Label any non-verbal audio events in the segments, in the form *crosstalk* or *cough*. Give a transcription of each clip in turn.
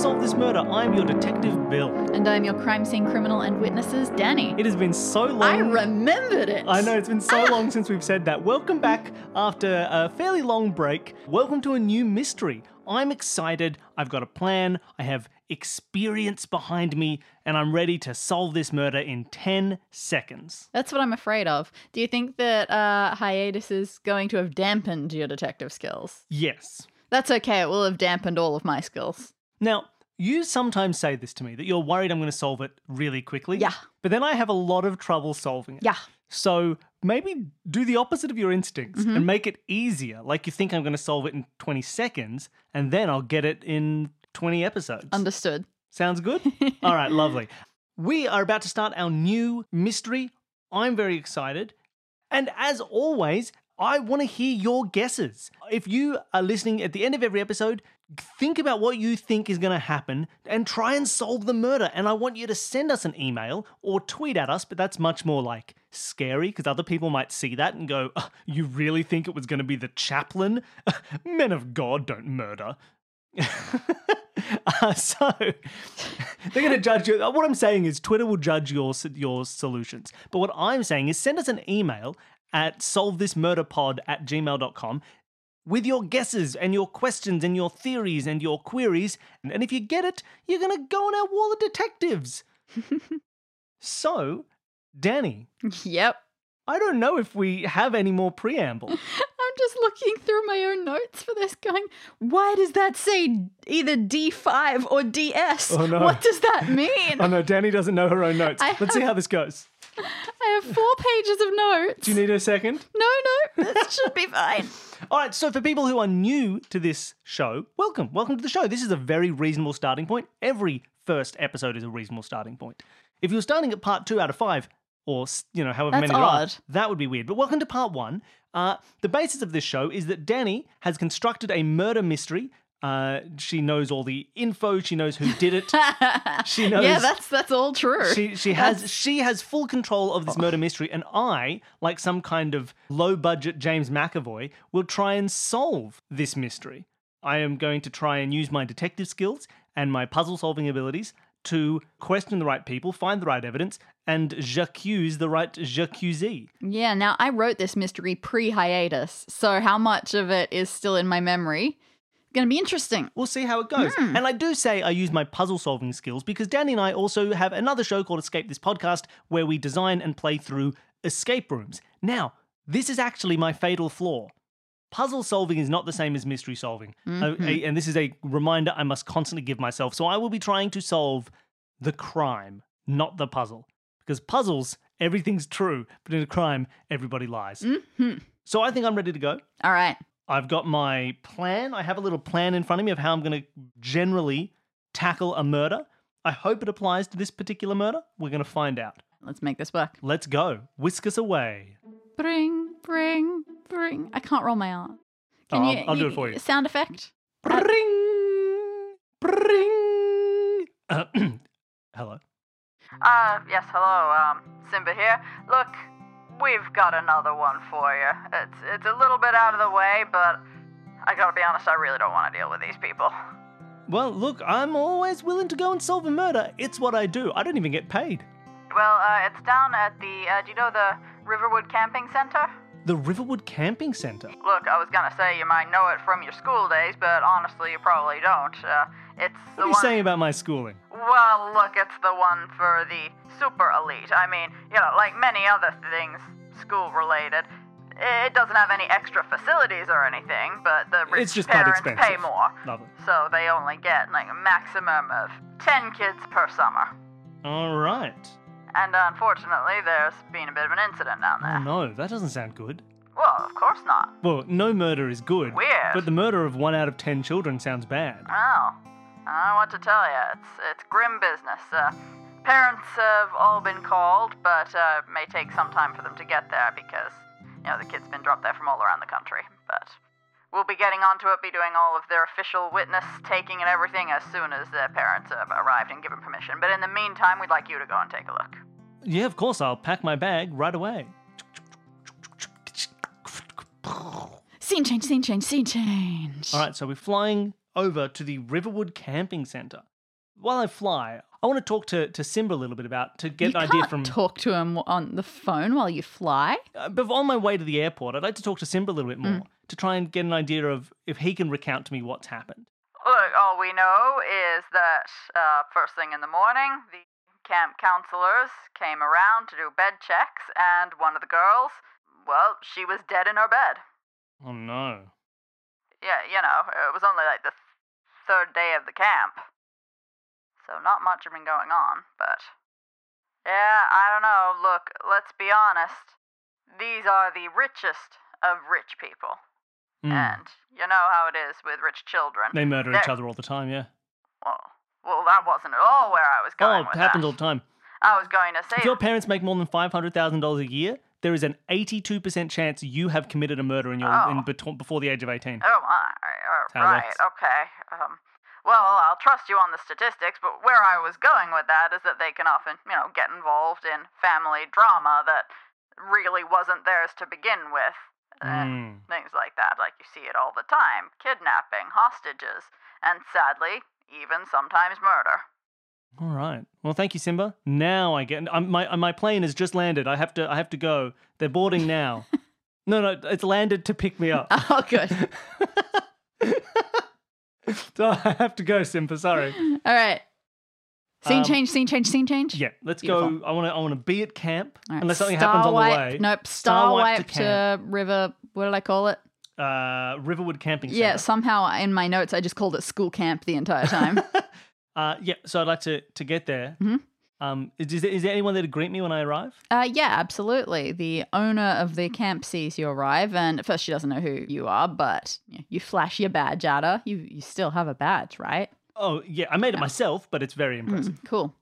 Solve This Murder. I'm your detective, Bill. And I'm your crime scene criminal and witnesses, Dani. It has been so long. I remembered it. I know, it's been so Ah. long since we've said that. Welcome back after a fairly long break. Welcome to a new mystery. I'm excited. I've got a plan. I have experience behind me, and I'm ready to solve this murder in 10 seconds. That's what I'm afraid of. Do you think that uh, hiatus is going to have dampened your detective skills? Yes. That's okay. It will have dampened all of my skills. Now, you sometimes say this to me that you're worried I'm going to solve it really quickly. Yeah. But then I have a lot of trouble solving it. Yeah. So maybe do the opposite of your instincts Mm-hmm. and make it easier. Like you think I'm going to solve it in 20 seconds, and then I'll get it in 20 episodes. Understood. Sounds good? *laughs* All right, lovely. We are about to start our new mystery. I'm very excited. And as always, I want to hear your guesses. If you are listening at the end of every episode, think about what you think is going to happen and try and solve the murder. And I want you to send us an email or tweet at us, but that's much more like scary because other people might see that and go, "Ugh, You really think it was going to be the chaplain? *laughs* Men of God don't murder. *laughs* Uh, so *laughs* they're going to judge you. What I'm saying is, Twitter will judge your your solutions. But what I'm saying is, send us an email at solvethismurderpod at gmail.com with your guesses and your questions and your theories and your queries. And if you get it, you're going to go on our wall of detectives. *laughs* so, Dani, Yep. I don't know if we have any more preamble. *laughs* I'm just looking through my own notes for this, going, why does that say either D5 or DS? Oh, no. What does that *laughs* mean? oh no, Dani doesn't know her own notes. I Let's see how this goes. I have four pages of notes. Do you need a second? No, no, this should be fine. All right, so for people who are new to this show, welcome. Welcome to the show. This is a very reasonable starting point. Every first episode is a reasonable starting point. If you're starting at part two out of five, or you know, however That's many there are, odd. that would be weird. But welcome to part one. Uh, the basis of this show is that Dani has constructed a murder mystery. Uh, she knows all the info. She knows who did it. *laughs* She knows. Yeah, that's that's all true. She she has she has full control of this murder mystery, and I, like some kind of low budget James McAvoy, will try and solve this mystery. I am going to try and use my detective skills and my puzzle solving abilities to question the right people, find the right evidence, and j'accuse the right j'accusee. Yeah, now I wrote this mystery pre hiatus, so how much of it is still in my memory? Gonna be interesting. We'll see how it goes. And I do say I use my puzzle solving skills because Dani and I also have another show called Escape This Podcast where we design and play through escape rooms. Now, this is actually my fatal flaw. Puzzle solving is not the same as mystery solving. Uh, a- and this is a reminder I must constantly give myself. So I will be trying to solve the crime, not the puzzle. Because puzzles, everything's true, but in a crime, everybody lies. So I think I'm ready to go. All right. I've got my plan. I have a little plan in front of me of how I'm going to generally tackle a murder. I hope it applies to this particular murder. We're going to find out. Let's make this work. Let's go. Whisk us away. Bring, bring, bring. I can't roll my R. Can Oh, you, I'll- I'll do it for you. Sound effect? Bring, bring. Uh, *clears throat* hello. Uh, yes, hello, um, Simba here. Look, we've got another one for you. It's, it's a little bit out of the way, but I gotta be honest, I really don't want to deal with these people. Well, look, I'm always willing to go and solve a murder. It's what I do. I don't even get paid. Well, uh, it's down at the, uh, do you know the Riverwood Camping Center? The Riverwood Camping Center. Look, I was gonna say you might know it from your school days, but honestly, you probably don't. Uh, it's What the are you one. saying about my schooling? Well, look, it's the one for the super elite. I mean, you know, like many other things school related, it doesn't have any extra facilities or anything, but the rich It's just quite parents pay more. Lovely. So they only get like a maximum of 10 kids per summer. All right. And unfortunately, there's been a bit of an incident down Oh there. no, that doesn't sound good. Well, of course not. Well, no murder is good. Weird. But the murder of one out of ten children sounds bad. Well, I don't know what to tell you. It's it's grim business. Uh, parents have all been called, but uh, it may take some time for them to get there because you know the kids been dropped there from all around the country. But we'll be getting onto it, be doing all of their official witness taking and everything as soon as their parents have arrived and given permission. But in the meantime, we'd like you to go and take a look. Yeah, of course, I'll pack my bag right away. Scene change, scene change, scene change. All right, so we're flying over to the Riverwood Camping Center. while I fly, I want to talk to, to Simba a little bit about to get you an idea can't from. talk to him on the phone while you fly. Uh, but on my way to the airport, I'd like to talk to Simba a little bit more Mm. to try and get an idea of if he can recount to me what's happened. Look, all we know is that uh, first thing in the morning, the camp counselors came around to do bed checks, and one of the girls, well, she was dead in her bed. Oh no. Yeah, you know, it was only like the th- third day of the camp. So not much had been going on, but. Yeah, I don't know. Look, let's be honest. These are the richest of rich people. Mm. And you know how it is with rich children. They murder each They're- other all the time, yeah. Well, well, that wasn't at all where I was going. Oh, it happens all the time. I was going to say If your parents make more than $500,000 a year, there is an 82% chance you have committed a murder in your Oh. in bet- before the age of 18. Oh my. Right. Okay. Um. Well, I'll trust you on the statistics, but where I was going with that is that they can often, you know, get involved in family drama that really wasn't theirs to begin with. and Mm. Things like that, like you see it all the time kidnapping, hostages, and sadly, even sometimes murder. All right. Well, thank you, Simba. Now I get um, my my plane has just landed. I have to I have to go. They're boarding now. *laughs* no, no, it's landed to pick me up. *laughs* Oh, good. *laughs* so I have to go, Simba. Sorry. All right. Scene Um, change, scene change, scene change. Yeah, let's Beautiful. go. I want to I want to be at camp right, unless something star happens on the way. Nope. Star Star, wipe to to, river. What did I call it? Uh, Riverwood Camping Center. Yeah, somehow in my notes I just called it school camp the entire time. Uh, yeah. So I'd like to to get there. Mhm. Um, is, is, there, is there anyone there to greet me when I arrive? uh, yeah, absolutely. The owner of the camp sees you arrive, and at first she doesn't know who you are, but you, you flash your badge at her. You you still have a badge, right? Oh, yeah. I made it myself, but it's very impressive. Mm, cool.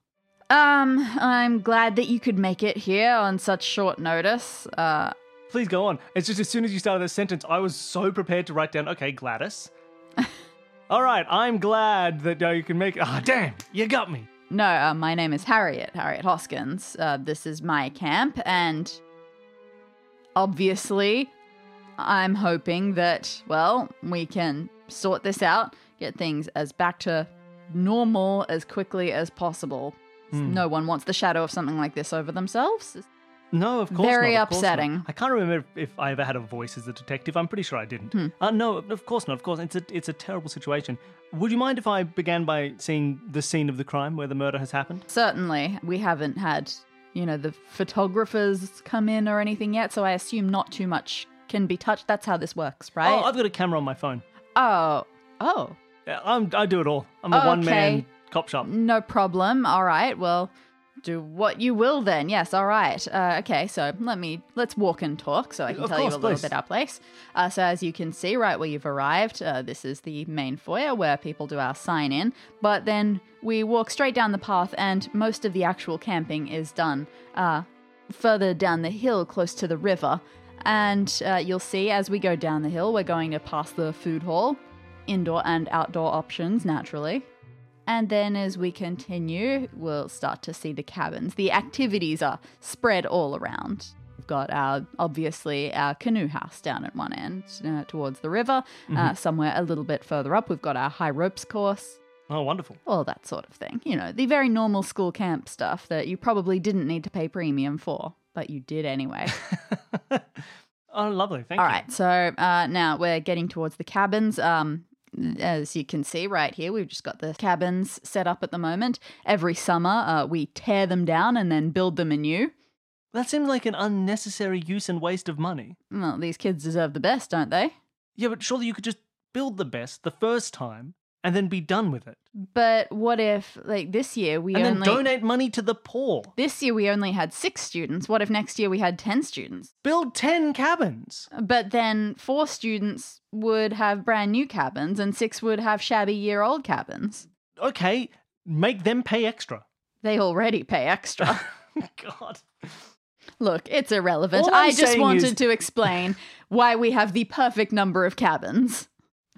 Um, I'm glad that you could make it here on such short notice. Uh, Please go on. It's just as soon as you started the sentence, I was so prepared to write down, okay, Gladys. *laughs* All right, I'm glad that uh, you can make. Ah, damn, you got me. No, uh, my name is Harriet, Harriet Hoskins. Uh, this is my camp, and obviously, I'm hoping that, well, we can sort this out, get things as back to normal as quickly as possible. Hmm. No one wants the shadow of something like this over themselves. No, of course Very not, of course not. upsetting. I can't remember if, if I ever had a voice as a detective. I'm pretty sure I didn't. Hmm. Uh, no, of course not. Of course, it's a it's a terrible situation. Would you mind if I began by seeing the scene of the crime where the murder has happened? Certainly, we haven't had, you know, the photographers come in or anything yet, so I assume not too much can be touched. That's how this works, right? Oh, I've got a camera on my phone. oh, oh. Yeah, I'm, I do it all. I'm a Okay. one man cop shop. No problem. All right. Well, do what you will then. Yes. All right. Uh, okay. So let me let's walk and talk, so I can Of tell course, you a little please. bit our place. Uh, so as you can see, right where you've arrived, uh, this is the main foyer where people do our sign in. But then we walk straight down the path, and most of the actual camping is done uh, further down the hill, close to the river. And uh, you'll see as we go down the hill, we're going to pass the food hall, indoor and outdoor options, naturally. And then as we continue, we'll start to see the cabins. The activities are spread all around. We've got our, obviously, our canoe house down at one end uh, towards the river. Uh, somewhere a little bit further up, we've got our high ropes course, Oh, wonderful. all that sort of thing. You know, the very normal school camp stuff that you probably didn't need to pay premium for, but you did anyway. *laughs* Oh, lovely. Thank All you. right, so uh, now we're getting towards the cabins. Um, as you can see right here, we've just got the cabins set up at the moment. Every summer, uh, we tear them down and then build them anew. That seems like an unnecessary use and waste of money. Well, these kids deserve the best, don't they? Yeah, but surely you could just build the best the first time and then be done with it. But what if, like this year, we and only then donate money to the poor. this year we only had six students. What if next year we had ten students? Build 10 cabins. But then four students would have brand new cabins, and six would have shabby year old cabins. Okay, make them pay extra. They already pay extra. *laughs* God. Look, it's irrelevant. All I'm I just saying wanted is- to explain why we have the perfect number of cabins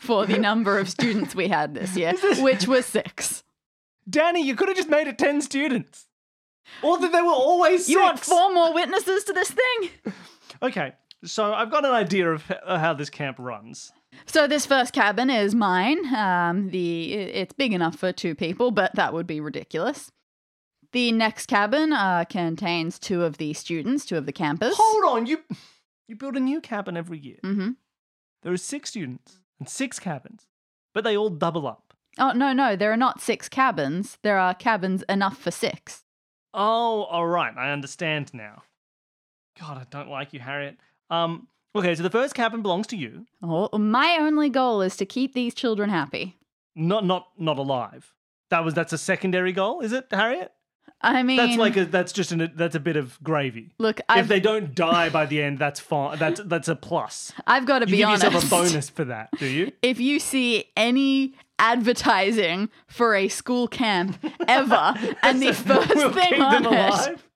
for the number of students we had this year, which was six. Dani, you could have just made it 10 students. Or that there were always six. You want four more witnesses to this thing? *laughs* Okay, So I've got an idea of how this camp runs. So this first cabin is mine. Um, the it's big enough for two people, but that would be ridiculous. The next cabin uh, contains two of the students, two of the campers. Hold on, you you build a new cabin every year. Mm-hmm. There are six students and six cabins, but they all double up. Oh no, no, there are not six cabins. There are cabins enough for six. Oh, all right, I understand now. God, I don't like you, Harriet. Um, okay, so the first cabin belongs to you. Oh, my only goal is to keep these children happy. Not not not alive. That was that's a secondary goal, is it, Harriet? I mean, That's like a that's just an that's a bit of gravy. look, if I've, they don't die by the end, that's fine. That's that's a plus. I've got to You be give honest. yourself a bonus for that, do you? *laughs* if you see any advertising for a school camp ever, *laughs* and the first We'll thing on alive.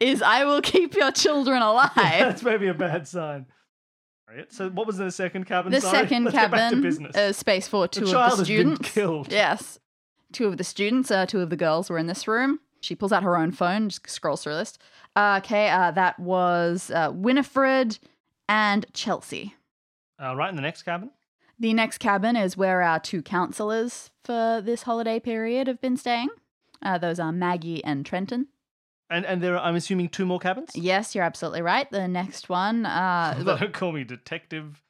is "I will keep your children *laughs* alive." That's maybe a bad sign. Right, So what was the second cabin? the Sorry, second let's get back to cabin business. is space for two the of the students. killed. Yes, two of the students. Uh, two of the girls were in this room. She pulls out her own phone, just scrolls through a list. Uh, okay, uh, that was uh, Winifred and Chelsea. Uh, right in the next cabin. The next cabin is where our two counselors for this holiday period have been staying. Uh, those are Maggie and Trenton. And and there are, I'm assuming, two more cabins. Yes, you're absolutely right. The next one, uh, *laughs* Don't call me detective,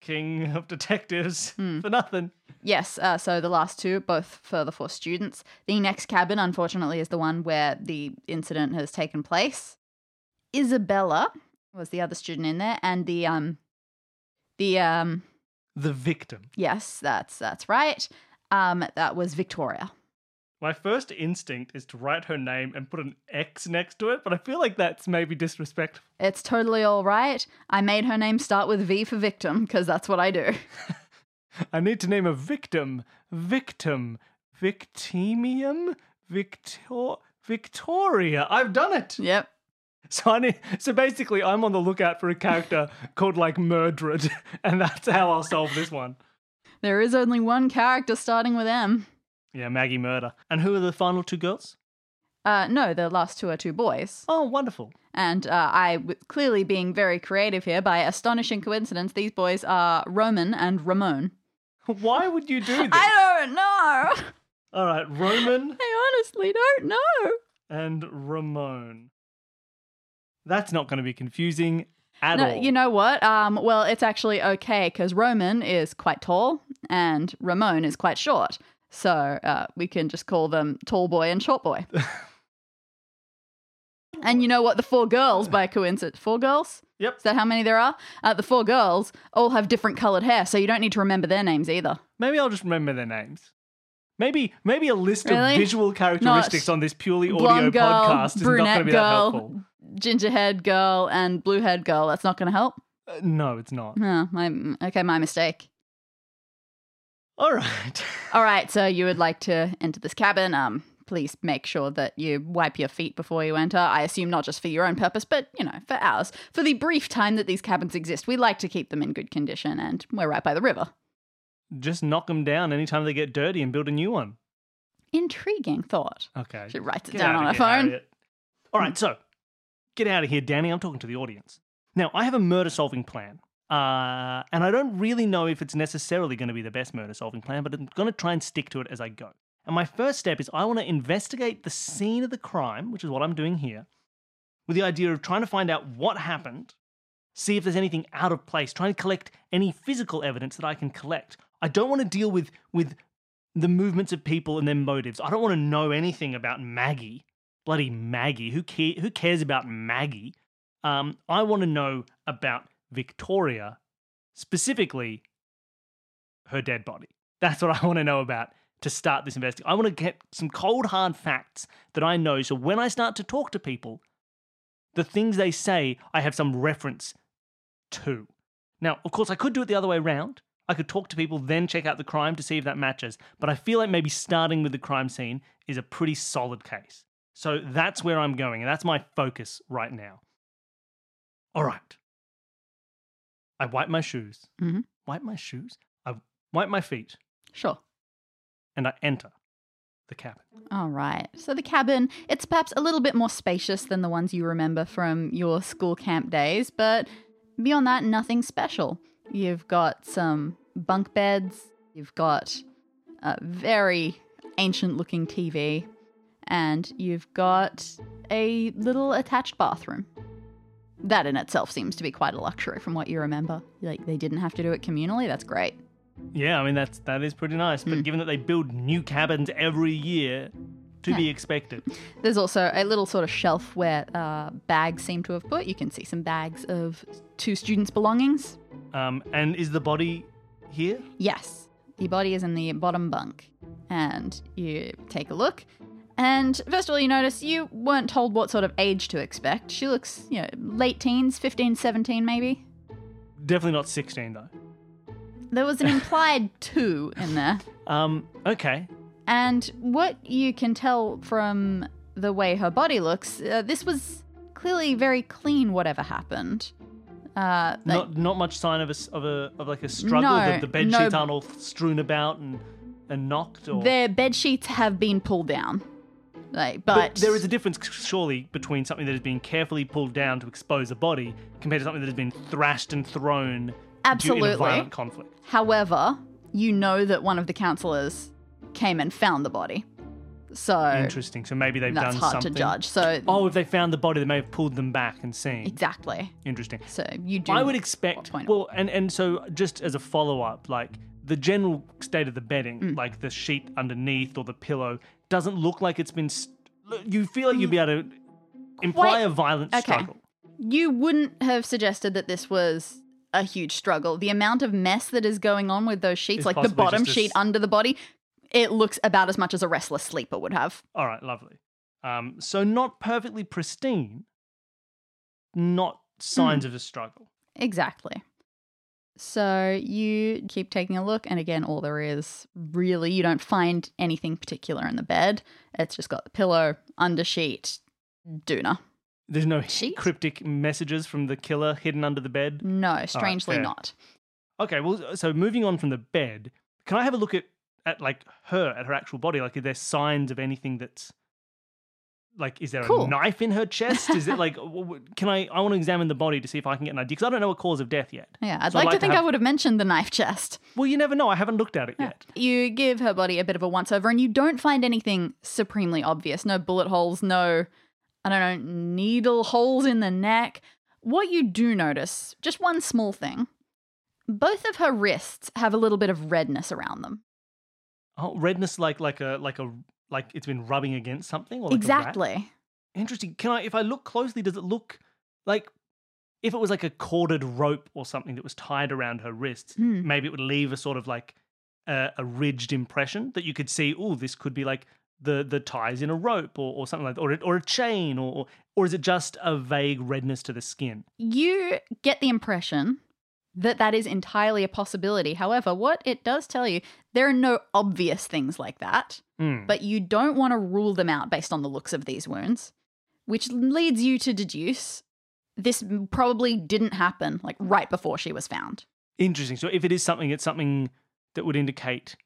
king *laughs* of detectives Hmm. for nothing. yes, uh, so the last two, both for the four students. The next cabin, unfortunately, is the one where the incident has taken place. Isabella was the other student in there, and the um, the um, The victim. yes, that's that's right. Um, that was Victoria. My first instinct is to write her name and put an X next to it, but I feel like that's maybe disrespectful. It's totally all right. I made her name start with V for victim because that's what I do. *laughs* *laughs* I need to name a victim. Victim. Victimium? Victor Victoria. I've done it. Yep. So I need, so basically I'm on the lookout for a character *laughs* called like Murdred, and that's how I'll solve this one. There is only one character starting with M. Yeah, Maggie Murder. And who are the final two girls? Uh, no, the last two are two boys. Oh, wonderful. And uh, I, w- clearly being very creative here, by astonishing coincidence, these boys are Roman and Ramon. *laughs* Why would you do *laughs* this? I don't know. *laughs* All right, Roman I honestly don't know. and Ramon. That's not going to be confusing at No, all. you know what? Um, well, it's actually okay because Roman is quite tall and Ramon is quite short. So uh, we can just call them tall boy and short boy. *laughs* and you know what? The four girls, by *laughs* coincidence, four girls? Yep. Is that how many there are? Uh, the four girls all have different colored hair, so you don't need to remember their names either. Maybe I'll just remember their names. Maybe maybe a list Really? of visual characteristics on this purely audio Blonde girl, podcast is not going brunette to be that girl, helpful. gingerhead girl, and blue bluehead girl. That's not going to help. Uh, no, it's not. No, my okay, my mistake. All right. *laughs* All right, so you would like to enter this cabin. Um, please make sure that you wipe your feet before you enter. I assume not just for your own purpose, but you know, for ours. For the brief time that these cabins exist, we like to keep them in good condition, and we're right by the river. Just knock them down anytime they get dirty and build a new one. Intriguing thought. Okay. She writes it Get down on her phone. Harriet. All right, so get out of here, Dani. I'm talking to the audience. Now, I have a murder solving plan. Uh, and I don't really know if it's necessarily going to be the best murder solving plan, but I'm going to try and stick to it as I go. And my first step is I want to investigate the scene of the crime, which is what I'm doing here, with the idea of trying to find out what happened, see if there's anything out of place, trying to collect any physical evidence that I can collect. I don't want to deal with with the movements of people and their motives. I don't want to know anything about Maggie. Bloody Maggie. Who care, who cares about Maggie? Um, I want to know about Victoria, specifically her dead body. That's what I want to know about to start this investigation. I want to get some cold hard facts that I know so when I start to talk to people, the things they say, I have some reference to. Now, of course, I could do it the other way around. I could talk to people, then check out the crime to see if that matches. But I feel like maybe starting with the crime scene is a pretty solid case. So that's where I'm going, and that's my focus right now. All right. I wipe my shoes. Mhm. Wipe my shoes? I wipe my feet, Sure. and I enter the cabin. All right. So the cabin, it's perhaps a little bit more spacious than the ones you remember from your school camp days, but beyond that, nothing special. You've got some bunk beds, you've got a very ancient looking TV, and you've got a little attached bathroom. That in itself seems to be quite a luxury from what you remember. Like they didn't have to do it communally, that's great. Yeah, I mean that's that is pretty nice. But given that they build new cabins every year, to be expected. There's also a little sort of shelf where uh, bags seem to have put. You can see some bags of two students' belongings. Um, and is the body here? Yes, the body is in the bottom bunk. And you take a look. And first of all, you notice you weren't told what sort of age to expect. She looks, you know, late teens, 15, 17 maybe. Definitely not 16 though. There was an *laughs* implied two in there. Um, okay. And what you can tell from the way her body looks, uh, this was clearly very clean, whatever happened. Uh, like- not not much sign of a of a of like a struggle. No, the, the bed no. sheets aren't all strewn about and and knocked or their bed sheets have been pulled down. Like, but, But there is a difference, surely, between something that has been carefully pulled down to expose a body compared to something that has been thrashed and thrown due in a violent conflict. However, you know that one of the counselors came and found the body. So Interesting. So maybe they've that's done hard something. to judge. So Oh, if they found the body, they may have pulled them back and seen. exactly. Interesting. So you do. I would expect. point- Well, and and so just as a follow up, like the general state of the bedding, Mm. like the sheet underneath or the pillow, doesn't look like it's been. St- you feel like you'd be able to imply a violent okay. struggle. you wouldn't have suggested that this was a huge struggle. The amount of mess that is going on with those sheets, It's like the possibly bottom just sheet under the body, it looks about as much as a restless sleeper would have. All right, lovely. Um, so not perfectly pristine, not signs of a struggle. Exactly. So you keep taking a look, and again, all there is really, you don't find anything particular in the bed. It's just got the pillow, undersheet, doona. There's no Sheet? cryptic messages from the killer hidden under the bed. No, strangely not. Okay, well, so moving on from the bed, can I have a look at at like her at her actual body? Like, are there signs of anything that's like, is there Cool. a knife in her chest? Is it *laughs* like, can I? I want to examine the body to see if I can get an idea because I don't know a cause of death yet. Yeah, I'd So like, like to think have- I would have mentioned the knife chest. Well, you never know. I haven't looked at it yet. You give her body a bit of a once over, and you don't find anything supremely obvious. No bullet holes, no, I don't know, needle holes in the neck. What you do notice, just one small thing both of her wrists have a little bit of redness around them. Oh, redness like like a like a like it's been rubbing against something. Or like exactly. Interesting. Can I, if I look closely, does it look like if it was like a corded rope or something that was tied around her wrists? Hmm. Maybe it would leave a sort of like a, a ridged impression that you could see. Oh, this could be like the the ties in a rope or, or something like that, or a- or a chain, or- or is it just a vague redness to the skin? You get the impression that that is entirely a possibility. However, what it does tell you, there are no obvious things like that. Hmm. but you don't want to rule them out based on the looks of these wounds, which leads you to deduce this probably didn't happen like right before she was found. Interesting. So if it is something, it's something that would indicate.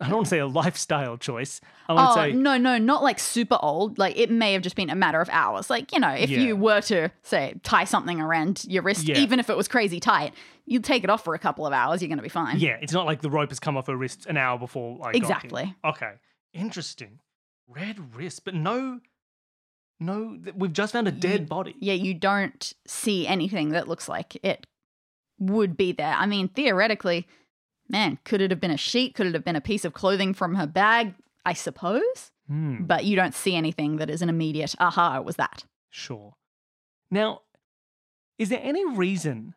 I don't want to say a lifestyle choice. I want Oh, to say no, no, not like super old. Like it may have just been a matter of hours. Like, you know, if Yeah. you were to say tie something around your wrist, Yeah. even if it was crazy tight, you'd take it off for a couple of hours, you're going to be fine. Yeah, it's not like the rope has come off her wrist an hour before I. Exactly. Okay, interesting. Red wrist, but no, no. We've just found a dead You- body. Yeah, you don't see anything that looks like it would be there. I mean, theoretically, man, could it have been a sheet? Could it have been a piece of clothing from her bag? I suppose. Hmm, But you don't see anything that is an immediate, aha, it was that. sure. Now, is there any reason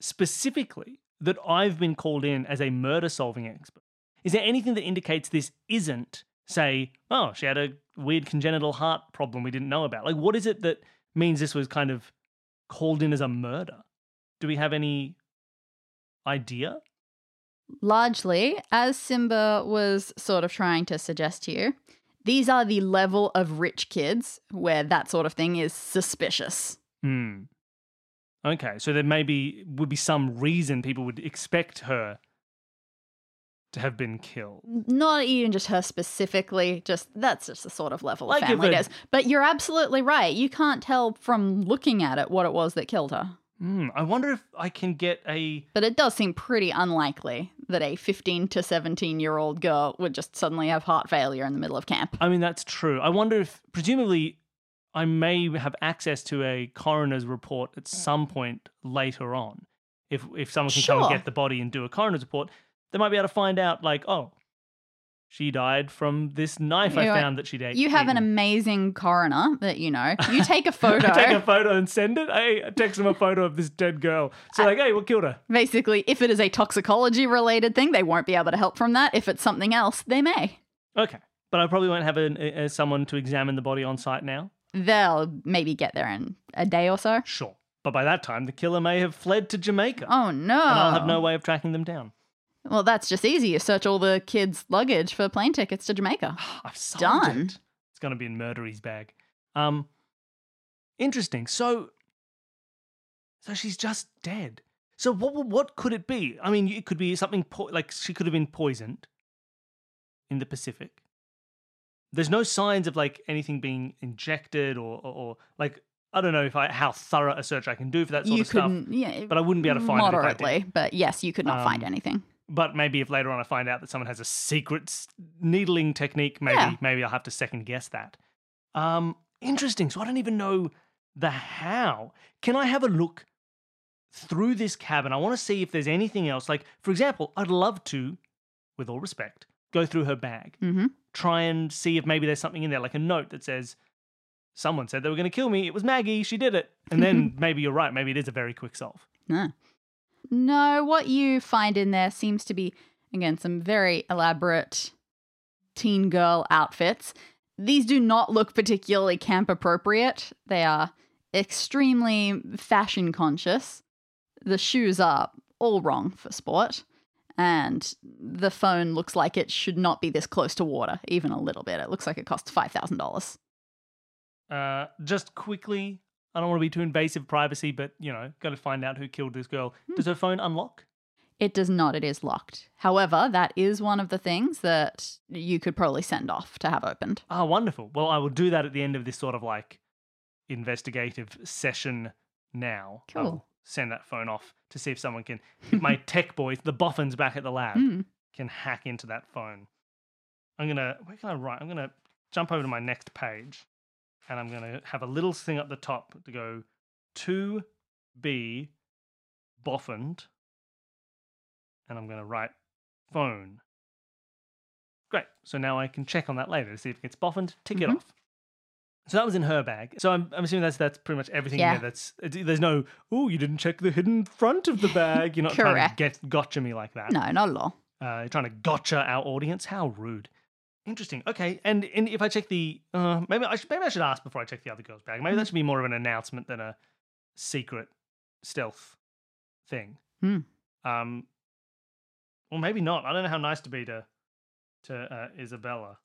specifically that I've been called in as a murder-solving expert? Is there anything that indicates this isn't, say, oh, she had a weird congenital heart problem we didn't know about? Like, what is it that means this was kind of called in as a murder? Do we have any idea? Largely, as Simba was sort of trying to suggest to you, these are the level of rich kids where that sort of thing is suspicious. Hmm. Okay, so there maybe would be some reason people would expect her to have been killed. Not even just her specifically, just that's just the sort of level Like of family it is. But you're absolutely right. You can't tell from looking at it what it was that killed her. Hmm, I wonder if I can get a. But it does seem pretty unlikely that a 15 to 17 year old girl would just suddenly have heart failure in the middle of camp. I mean, that's true. I wonder if, presumably, I may have access to a coroner's report at some point later on. If if someone can come and get the body and do a coroner's report, they might be able to find out, like, oh, she died from this knife I You know what? found that she'd ate. You have an amazing coroner that you know. You *laughs* take a photo. I take a photo and send it. I text them a photo of this dead girl. So like, hey, what killed her? Basically, if it is a toxicology related thing, they won't be able to help from that. If it's something else, they may. Okay, but I probably won't have an, a, a- someone to examine the body on site now. They'll maybe get there in a day or so. Sure, but by that time, the killer may have fled to Jamaica, Oh no. and I'll have no way of tracking them down. Well, that's just easy. You search all the kids' luggage for plane tickets to Jamaica. *gasps* I've solved Done. it. It's going to be in Murdery's bag. Um, interesting. So, so she's just dead. So what what- could it be? I mean, it could be something po- like she could have been poisoned in the Pacific. There's no signs of like anything being injected or or, or like I don't know if I how thorough a search I can do for that sort you of stuff. yeah, But I wouldn't be able to find it moderately. But yes, you could not find Um, anything. But maybe if later on I find out that someone has a secret needling technique, maybe Yeah. maybe I'll have to second guess that. Um, interesting. So I don't even know the how. Can I have a look through this cabin? I want to see if there's anything else. Like, for example, I'd love to, with all respect, go through her bag, hmm try and see if maybe there's something in there, like a note that says, "Someone said they were going to kill me. It was Maggie. She did it." And then *laughs* maybe you're right. Maybe it is a very quick solve. No. No, what you find in there seems to be, again, some very elaborate teen girl outfits. These do not look particularly camp appropriate. They are extremely fashion conscious. The shoes are all wrong for sport. And the phone looks like it should not be this close to water, even a little bit. It looks like it costs $5,000. Uh, just quickly, I don't want to be too invasive privacy, but you know, got to find out who killed this girl. Does her phone unlock? It does not, it is locked. However, that is one of the things that you could probably send off to have opened. Ah, wonderful. Well, I will do that at the end of this sort of like investigative session now. Cool. I'll send that phone off to see if someone can, my *laughs* tech boys, the boffins back at the lab, Mm. can hack into that phone. I'm going to, where can I write? I'm going to jump over to my next page and I'm going to have a little thing up the top to go to be boffined. And I'm going to write phone. Great. So now I can check on that later to see if it gets boffined, tick it Mhm. off. So that was in her bag. So I'm, I'm assuming that's that's pretty much everything in Yeah. there. That's there's no oh you didn't check the hidden front of the bag. You're not trying to *laughs* get gotcha me like that. No, not at all. Uh, you're trying to gotcha our audience. How rude. Interesting. Okay, and, and if I check the uh, maybe I should maybe I should ask before I check the other girl's bag. Maybe that should be more of an announcement than a secret stealth thing. Hmm. Um, well, maybe not. I don't know how nice to be to to uh, Isabella.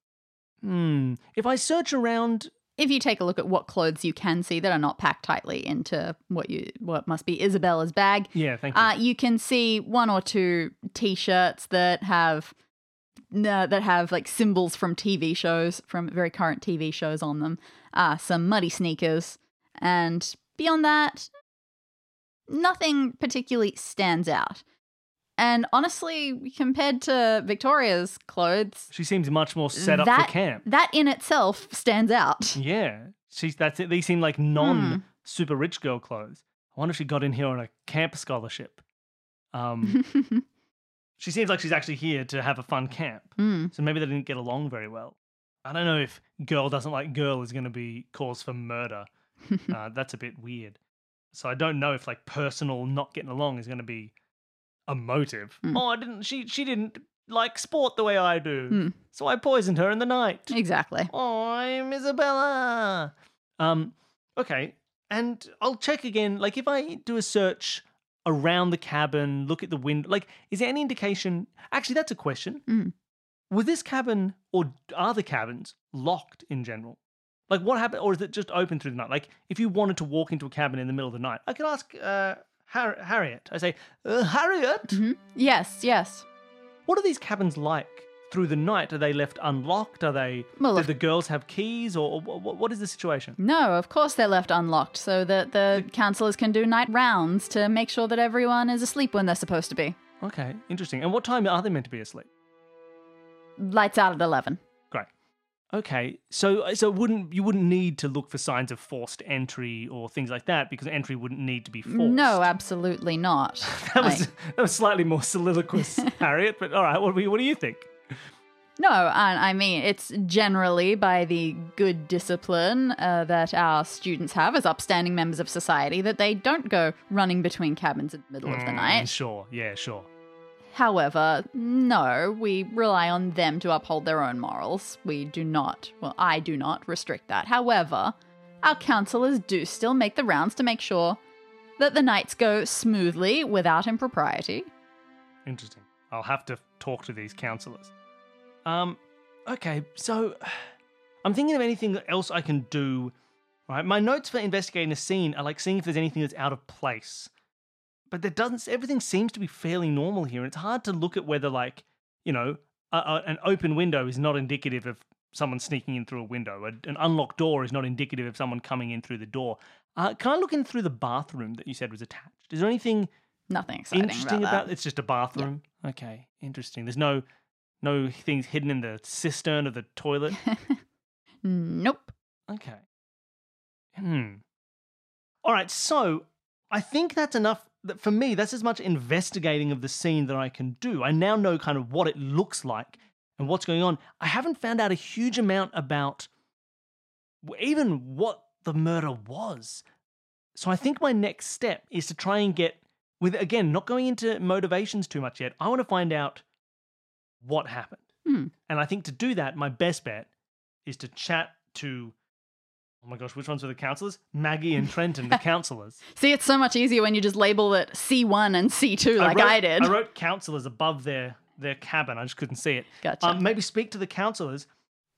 Hmm. If I search around, If you take a look at what clothes you can see that are not packed tightly into what you what must be Isabella's bag, yeah, thank you. uh, you can see one or two t-shirts that have uh, that have like symbols from TV shows, from very current TV shows on them. Uh, some muddy sneakers, and beyond that, nothing particularly stands out. And honestly, compared to Victoria's clothes, she seems much more set up that, for camp. That in itself stands out. *laughs* Yeah, she's that's it. These seem like Hmm. non super rich girl clothes. I wonder if she got in here on a camp scholarship. Um, *laughs* she seems like she's actually here to have a fun camp. Mm. So maybe they didn't get along very well. I don't know if girl doesn't like girl is going to be cause for murder. *laughs* uh, that's a bit weird. So I don't know if like personal not getting along is going to be a motive. Hmm. Oh, I didn't. She she didn't like sport the way I do, Hmm. so I poisoned her in the night. Exactly. Oh, I'm Isabella. Um, okay, and I'll check again. Like, if I do a search around the cabin, look at the window, like, is there any indication? Actually, that's a question. Mm. Was this cabin or are the cabins locked in general? Like, what happened, or is it just open through the night? Like, if you wanted to walk into a cabin in the middle of the night, I could ask uh, Har- Harriet. I say, uh, Harriet, hmm Yes, yes. what are these cabins like through the night? Are they left unlocked? Are they? Well, do the girls have keys, or, or wh- what is the situation? No, of course they're left unlocked so that the councillors can do night rounds to make sure that everyone is asleep when they're supposed to be. Okay, interesting. And what time are they meant to be asleep? Lights out at 11. Great. Okay, so so wouldn't you wouldn't need to look for signs of forced entry or things like that because entry wouldn't need to be forced. No, absolutely not. *laughs* that was Like- *laughs* that was slightly more soliloquist, *laughs* Harriet. But all right, what do you, what do you think? No, and I mean, it's generally by the good discipline uh, that our students have as upstanding members of society that they don't go running between cabins in the middle of the Mm, night. Sure, yeah, sure. However, no, we rely on them to uphold their own morals. We do not, well, I do not restrict that. However, our councillors do still make the rounds to make sure that the nights go smoothly without impropriety. Interesting. I'll have to talk to these counselors. Um, okay, so I'm thinking of anything else I can do. Right, my notes for investigating a scene are like seeing if there's anything that's out of place. But there doesn't. Everything seems to be fairly normal here, and it's hard to look at whether, like, you know, a, a, an open window is not indicative of someone sneaking in through a window. A, an unlocked door is not indicative of someone coming in through the door. Uh, can I look in through the bathroom that you said was attached? Is there anything Nothing exciting interesting about, about, it's just a bathroom okay interesting there's no no things hidden in the cistern of the toilet? *laughs* Nope. okay. Hmm. All right so i think that's enough that for me that's as much investigating of the scene that i can do. I now know kind of what it looks like and what's going on. I haven't found out a huge amount about even what the murder was. So i think my next step is to try and get with again not going into motivations too much yet i want to find out what happened Hmm. and i think to do that my best bet is to chat to oh my gosh which ones were the counselors maggie and trenton the *laughs* counselors See, it's so much easier when you just label it C1 and C2 like wrote, I, did. i wrote counselors above their their cabin i just couldn't see it Gotcha. um, maybe speak to the counselors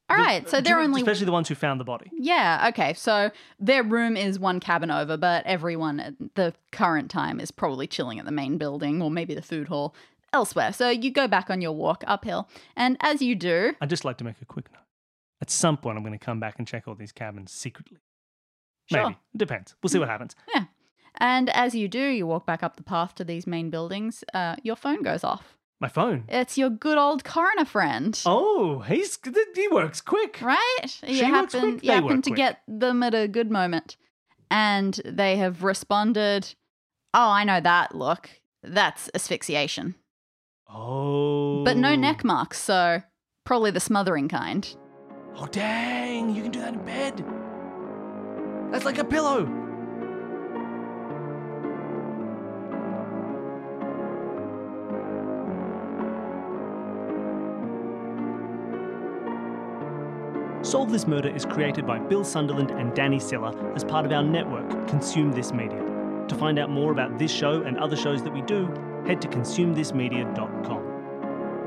All The- right, so they're you- only especially the ones who found the body Yeah, okay. So their room is one cabin over, but everyone at the current time is probably chilling at the main building or maybe the food hall elsewhere. So you go back on your walk uphill, and as you do, i'd just like to make a quick note at some point i'm going to come back and check all these cabins secretly Sure. maybe it depends we'll see what happens yeah. And as you do, you walk back up the path to these main buildings, uh, your phone goes off. my phone It's your good old coroner friend. oh he's he works quick Right? She you works happen, quick, you happen to quick. get them at a good moment. And they have responded, Oh, I know that look. That's asphyxiation. Oh But no neck marks, so probably the smothering kind. Oh, dang, you can do that in bed. That's like a pillow. Solve This Murder is created by Bill Sunderland and Dani Siller as part of our network, Consume This Media. To find out more about this show and other shows that we do, head to consumethismedia.com.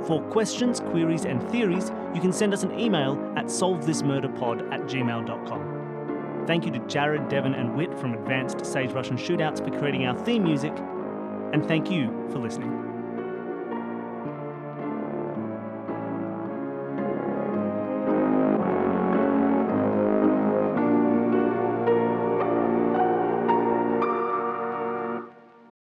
For questions, queries, and theories, you can send us an email at solvethismurderpod at gmail.com. Thank you to Jared, Devon, and Wit from Advanced Sage Russian Shootouts for creating our theme music, and thank you for listening.